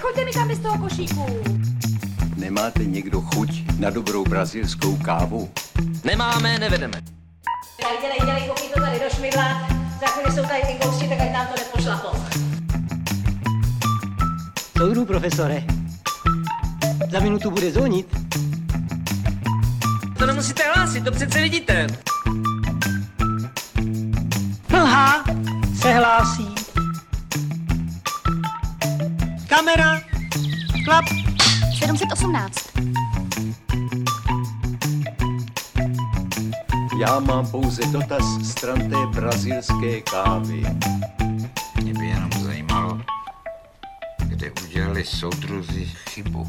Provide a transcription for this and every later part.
Nechoďte mi tam bez toho košíku. Nemáte někdo chuť na dobrou brazilskou kávu? Nemáme, nevedeme. Tak dělej, dělej, koukni to tady do šmidla. Za chvíli jsou tady ty gosti, tak ať nám to nepošlapou. Soudru, profesore. Za minutu bude zvonit. To nemusíte hlásit, to přece vidíte. Mlha se hlásí. Klap. 718. Já mám pouze dotaz stran té brazilské kávy. Mě by jenom zajímalo, kde udělali soudruzi chybu.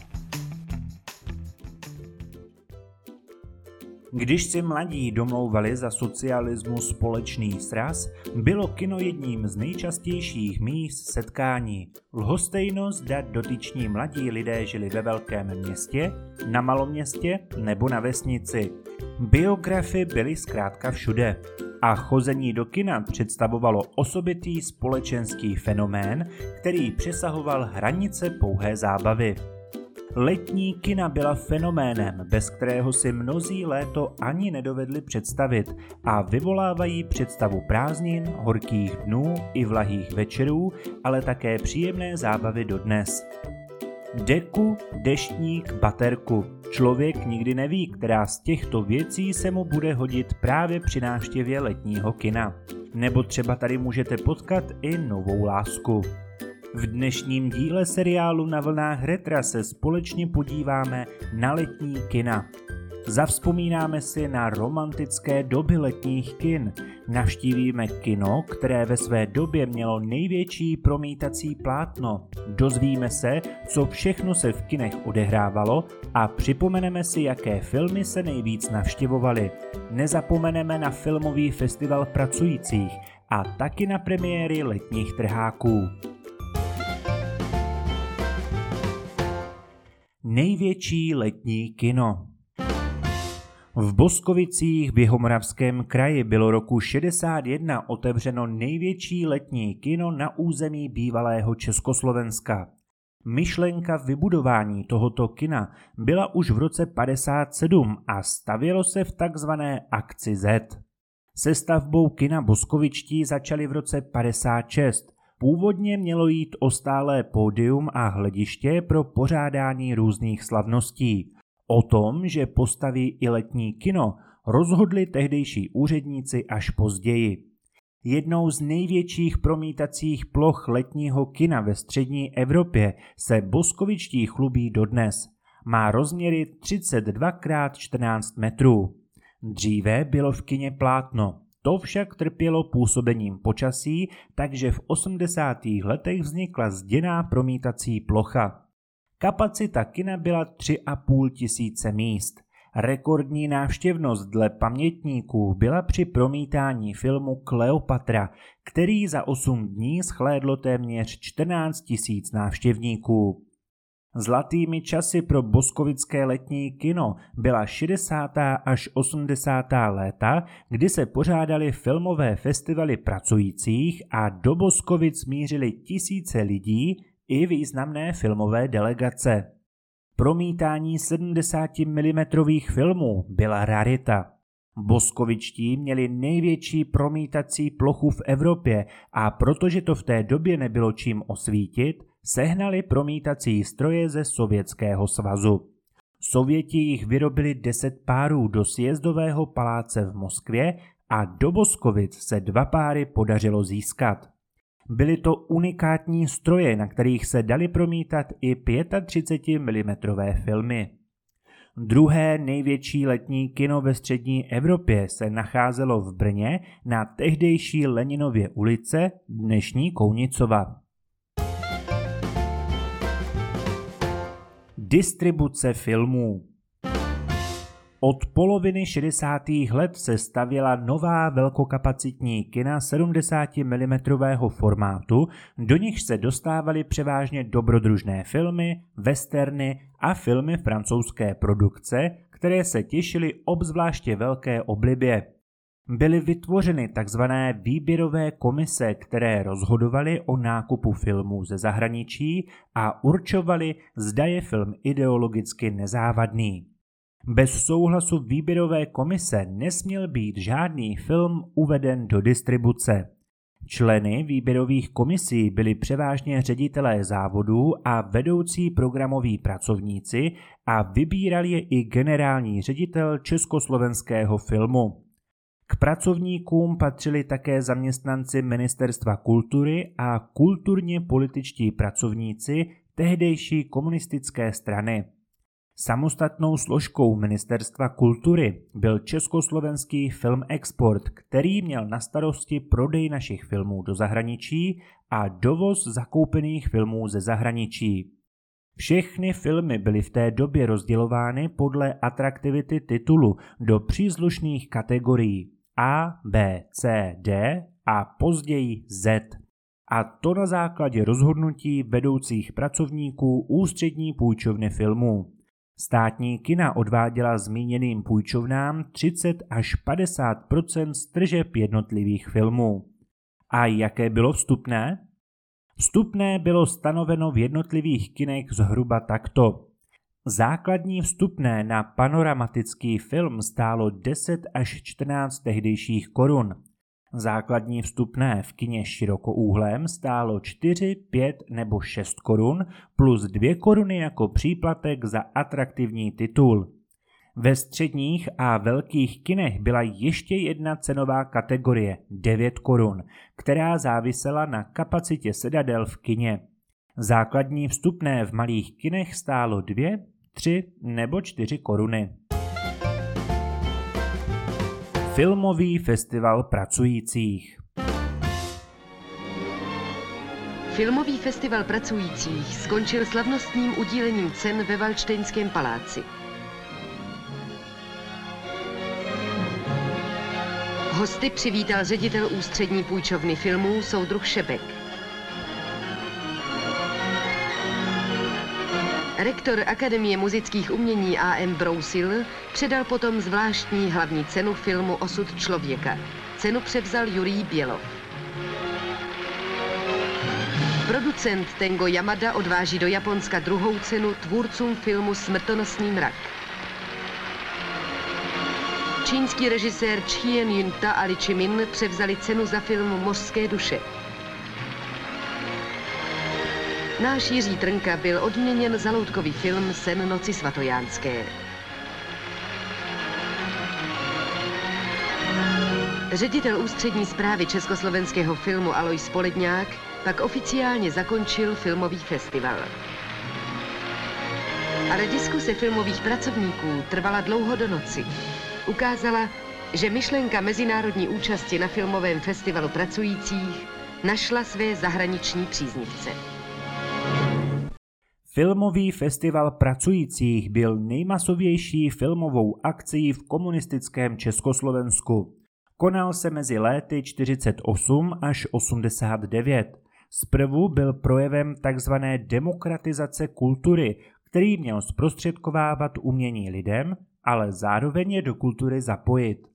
Když si mladí domlouvali za socialismu společný sraz, bylo kino jedním z nejčastějších míst setkání. Lhostejno zda dotyční mladí lidé žili ve velkém městě, na maloměstě nebo na vesnici. Biografy byly zkrátka všude. A chození do kina představovalo osobitý společenský fenomén, který přesahoval hranice pouhé zábavy. Letní kina byla fenoménem, bez kterého si mnozí léto ani nedovedli představit a vyvolávají představu prázdnin, horkých dnů i vlahých večerů, ale také příjemné zábavy dodnes. Deku, deštník, baterku. Člověk nikdy neví, která z těchto věcí se mu bude hodit právě při návštěvě letního kina. Nebo třeba tady můžete potkat i novou lásku. V dnešním díle seriálu na vlnách retra se společně podíváme na letní kina. Zavzpomínáme si na romantické doby letních kin, navštívíme kino, které ve své době mělo největší promítací plátno, dozvíme se, co všechno se v kinech odehrávalo a připomeneme si, jaké filmy se nejvíc navštěvovaly. Nezapomeneme na filmový festival pracujících a taky na premiéry letních trháků. Největší letní kino v Boskovicích v Jihomoravském kraji bylo roku 61 otevřeno největší letní kino na území bývalého Československa. Myšlenka vybudování tohoto kina byla už v roce 57 a stavělo se v takzvané akci Z. Se stavbou kina Boskovičtí začali v roce 56. Původně mělo jít o stálé pódium a hlediště pro pořádání různých slavností. O tom, že postaví i letní kino, rozhodli tehdejší úředníci až později. Jednou z největších promítacích ploch letního kina ve střední Evropě se Boskovičtí chlubí dodnes. Má rozměry 32 x 14 metrů. Dříve bylo v kině plátno, to však trpělo působením počasí, takže v 80. letech vznikla zděná promítací plocha. Kapacita kina byla 3,5 tisíce míst. Rekordní návštěvnost dle pamětníků byla při promítání filmu Kleopatra, který za 8 dní schlédlo téměř 14 tisíc návštěvníků. Zlatými časy pro boskovické letní kino byla 60. až 80. léta, kdy se pořádaly filmové festivaly pracujících a do Boskovic mířily tisíce lidí i významné filmové delegace. Promítání 70 mm filmů byla rarita. Boskovičtí měli největší promítací plochu v Evropě a protože to v té době nebylo čím osvítit, sehnali promítací stroje ze Sovětského svazu. Sověti jich vyrobili 10 párů do sjezdového paláce v Moskvě a do Boskovic se dva páry podařilo získat. Byly to unikátní stroje, na kterých se dali promítat i 35 mm filmy. Druhé největší letní kino ve střední Evropě se nacházelo v Brně na tehdejší Leninově ulice, dnešní Kounicova. Distribuce filmů od poloviny 60. let se stavěla nová velkokapacitní kina 70 mm formátu, do nich se dostávaly převážně dobrodružné filmy, westerny a filmy francouzské produkce, které se těšily obzvláště velké oblibě. Byly vytvořeny tzv. výběrové komise, které rozhodovaly o nákupu filmů ze zahraničí a určovaly, zda je film ideologicky nezávadný. Bez souhlasu výběrové komise nesměl být žádný film uveden do distribuce. Členy výběrových komisí byli převážně ředitelé závodů a vedoucí programoví pracovníci a vybíral je i generální ředitel československého filmu. Pracovníkům patřili také zaměstnanci Ministerstva kultury a kulturně političtí pracovníci tehdejší komunistické strany. Samostatnou složkou Ministerstva kultury byl československý film Export, který měl na starosti prodej našich filmů do zahraničí a dovoz zakoupených filmů ze zahraničí. Všechny filmy byly v té době rozdělovány podle atraktivity titulu do příslušných kategorií A, B, C, D a později Z. A to na základě rozhodnutí vedoucích pracovníků ústřední půjčovny filmů. Státní kina odváděla zmíněným půjčovnám 30 až 50 z tržeb jednotlivých filmů. A jaké bylo vstupné? Vstupné bylo stanoveno v jednotlivých kinech zhruba takto. Základní vstupné na panoramatický film stálo 10 až 14 tehdejších korun. Základní vstupné v kině širokoúhlém stálo 4, 5 nebo 6 korun plus 2 koruny jako příplatek za atraktivní titul. Ve středních a velkých kinech byla ještě jedna cenová kategorie 9 korun, která závisela na kapacitě sedadel v kině. Základní vstupné v malých kinech stálo 2, 3 nebo 4 koruny. Filmový festival pracujících Filmový festival pracujících skončil slavnostním udílením cen ve Valštejnském paláci. Hosty přivítal ředitel ústřední půjčovny filmů soudruh Šebek. Rektor Akademie muzických umění A.M. Brousil předal potom zvláštní hlavní cenu filmu Osud člověka. Cenu převzal Jurij Bělov. Producent Tengo Yamada odváží do Japonska druhou cenu tvůrcům filmu Smrtonosný mrak. Čínský režisér Chien Yunta a Li Chimin převzali cenu za film Mořské duše. Náš Jiří Trnka byl odměněn za loutkový film Sen noci svatojánské. Ředitel ústřední zprávy československého filmu Alois Poledňák pak oficiálně zakončil filmový festival. Ale diskuse filmových pracovníků trvala dlouho do noci. Ukázala, že myšlenka mezinárodní účasti na filmovém festivalu pracujících našla své zahraniční příznivce. Filmový festival pracujících byl nejmasovější filmovou akcí v komunistickém Československu. Konal se mezi léty 48 až 89. Zprvu byl projevem tzv. demokratizace kultury, který měl zprostředkovávat umění lidem, ale zároveň je do kultury zapojit.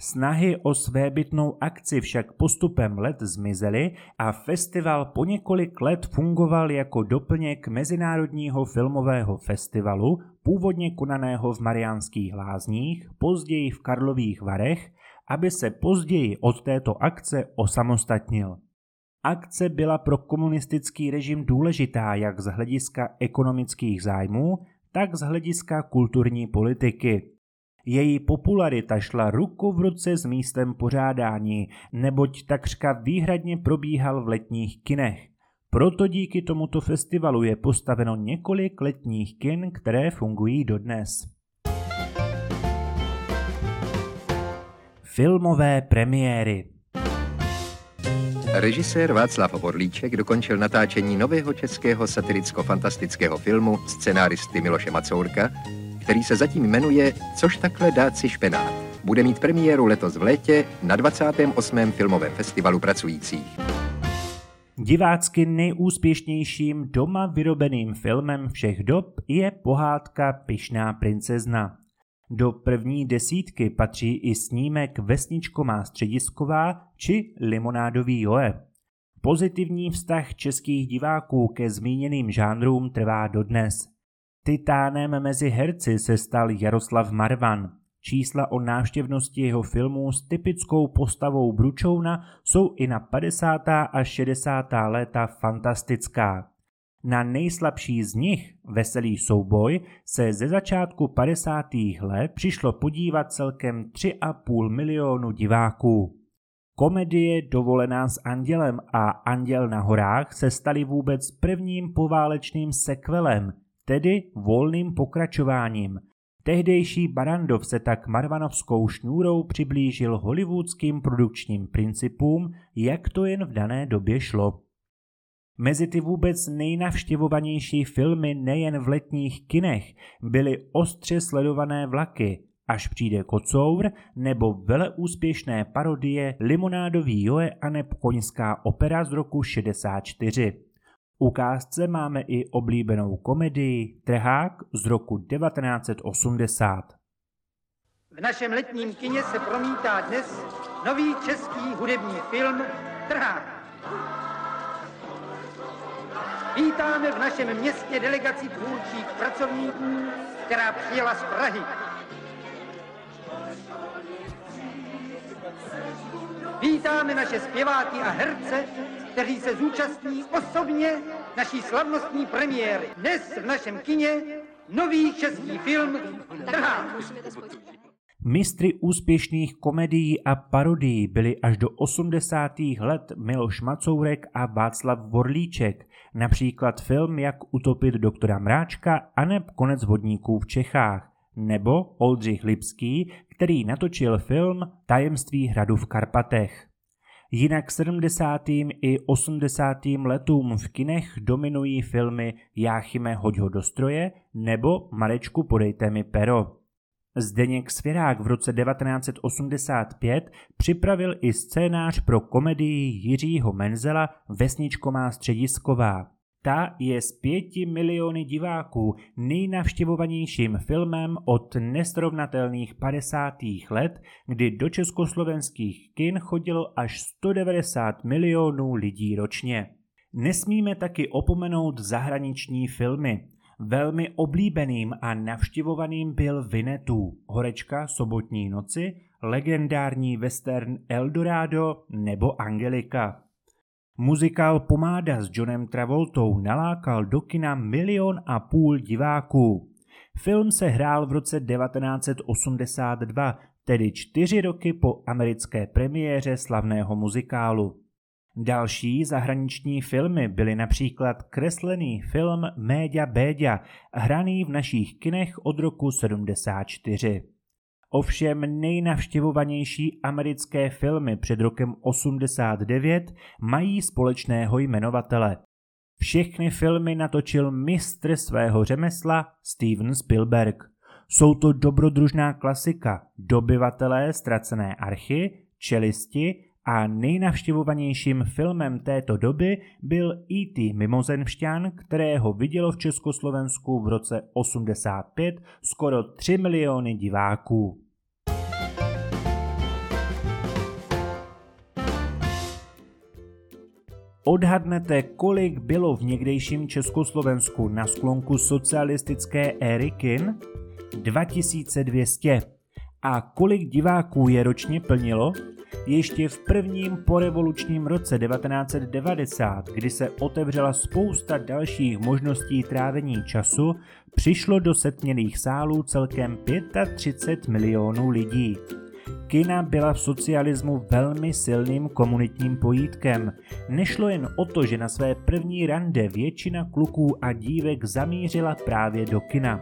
Snahy o svébytnou akci však postupem let zmizely a festival po několik let fungoval jako doplněk Mezinárodního filmového festivalu, původně konaného v Mariánských lázních, později v Karlových Varech, aby se později od této akce osamostatnil. Akce byla pro komunistický režim důležitá jak z hlediska ekonomických zájmů, tak z hlediska kulturní politiky. Její popularita šla ruku v ruce s místem pořádání, neboť takřka výhradně probíhal v letních kinech. Proto díky tomuto festivalu je postaveno několik letních kin, které fungují dodnes. Filmové premiéry Režisér Václav Orlíček dokončil natáčení nového českého satiricko-fantastického filmu scenáristy Miloše Macourka, který se zatím jmenuje Což takhle dát si špenát. Bude mít premiéru letos v létě na 28. filmovém festivalu pracujících. Divácky nejúspěšnějším doma vyrobeným filmem všech dob je pohádka Pišná princezna. Do první desítky patří i snímek Vesničko má středisková či Limonádový Joe. Pozitivní vztah českých diváků ke zmíněným žánrům trvá dodnes. Titánem mezi herci se stal Jaroslav Marvan. Čísla o návštěvnosti jeho filmů s typickou postavou Bručouna jsou i na 50. a 60. léta fantastická. Na nejslabší z nich, Veselý souboj, se ze začátku 50. let přišlo podívat celkem 3,5 milionu diváků. Komedie Dovolená s andělem a Anděl na horách se staly vůbec prvním poválečným sekvelem, tedy volným pokračováním. Tehdejší Barandov se tak marvanovskou šňůrou přiblížil hollywoodským produkčním principům, jak to jen v dané době šlo. Mezi ty vůbec nejnavštěvovanější filmy nejen v letních kinech byly ostře sledované vlaky, až přijde kocour nebo veleúspěšné parodie Limonádový Joe a neb koňská opera z roku 64. Ukázce máme i oblíbenou komedii Trhák z roku 1980. V našem letním kině se promítá dnes nový český hudební film Trhák. Vítáme v našem městě delegaci tvůrčích pracovníků, která přijela z Prahy. Vítáme naše zpěváky a herce, kteří se zúčastní osobně naší slavnostní premiéry. Dnes v našem kině nový český film Trhák. Mistry úspěšných komedií a parodií byli až do 80. let Miloš Macourek a Václav Vorlíček, například film Jak utopit doktora Mráčka a neb Konec vodníků v Čechách, nebo Oldřich Lipský, který natočil film Tajemství hradu v Karpatech. Jinak 70. i 80. letům v kinech dominují filmy Jáchyme hoď ho do stroje nebo Marečku podejte mi pero. Zdeněk Svěrák v roce 1985 připravil i scénář pro komedii Jiřího Menzela Vesničko má středisková. Ta je s pěti miliony diváků nejnavštěvovanějším filmem od nesrovnatelných 50. let, kdy do československých kin chodilo až 190 milionů lidí ročně. Nesmíme taky opomenout zahraniční filmy. Velmi oblíbeným a navštěvovaným byl Vinetů, Horečka sobotní noci, legendární western Eldorado nebo Angelika. Muzikál Pomáda s Johnem Travoltou nalákal do kina milion a půl diváků. Film se hrál v roce 1982, tedy čtyři roky po americké premiéře slavného muzikálu. Další zahraniční filmy byly například kreslený film Méďa Béďa, hraný v našich kinech od roku 74. Ovšem nejnavštěvovanější americké filmy před rokem 89 mají společného jmenovatele. Všechny filmy natočil mistr svého řemesla Steven Spielberg. Jsou to dobrodružná klasika, dobyvatelé ztracené archy, čelisti a nejnavštěvovanějším filmem této doby byl E.T. Mimozemšťan, kterého vidělo v Československu v roce 85 skoro 3 miliony diváků. Odhadnete, kolik bylo v někdejším Československu na sklonku socialistické éry kin? 2200. A kolik diváků je ročně plnilo? ještě v prvním porevolučním roce 1990, kdy se otevřela spousta dalších možností trávení času, přišlo do setměných sálů celkem 35 milionů lidí. Kina byla v socialismu velmi silným komunitním pojítkem. Nešlo jen o to, že na své první rande většina kluků a dívek zamířila právě do kina.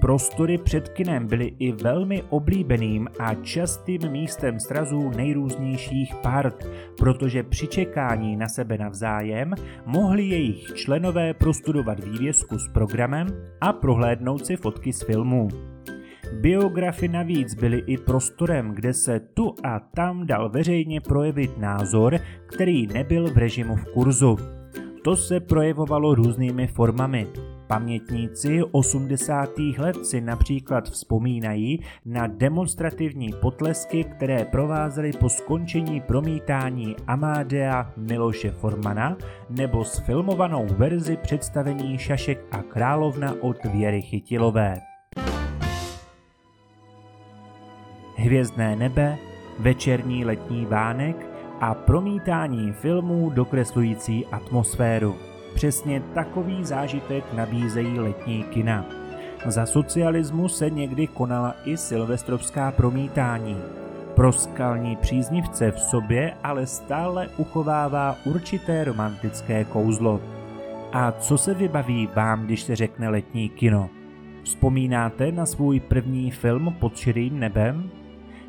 Prostory před kinem byly i velmi oblíbeným a častým místem strazů nejrůznějších part, protože při čekání na sebe navzájem mohli jejich členové prostudovat vývězku s programem a prohlédnout si fotky z filmů. Biografy navíc byly i prostorem, kde se tu a tam dal veřejně projevit názor, který nebyl v režimu v kurzu. To se projevovalo různými formami Pamětníci 80. let si například vzpomínají na demonstrativní potlesky, které provázely po skončení promítání Amádea Miloše Formana nebo sfilmovanou verzi představení Šašek a královna od Věry Chytilové. Hvězdné nebe, večerní letní vánek a promítání filmů dokreslující atmosféru. Přesně takový zážitek nabízejí letní kina. Za socialismu se někdy konala i silvestrovská promítání. Pro skalní příznivce v sobě ale stále uchovává určité romantické kouzlo. A co se vybaví vám, když se řekne letní kino? Vzpomínáte na svůj první film pod širým nebem?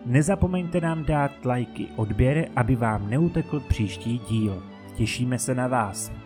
Nezapomeňte nám dát lajky odběr, aby vám neutekl příští díl. Těšíme se na vás.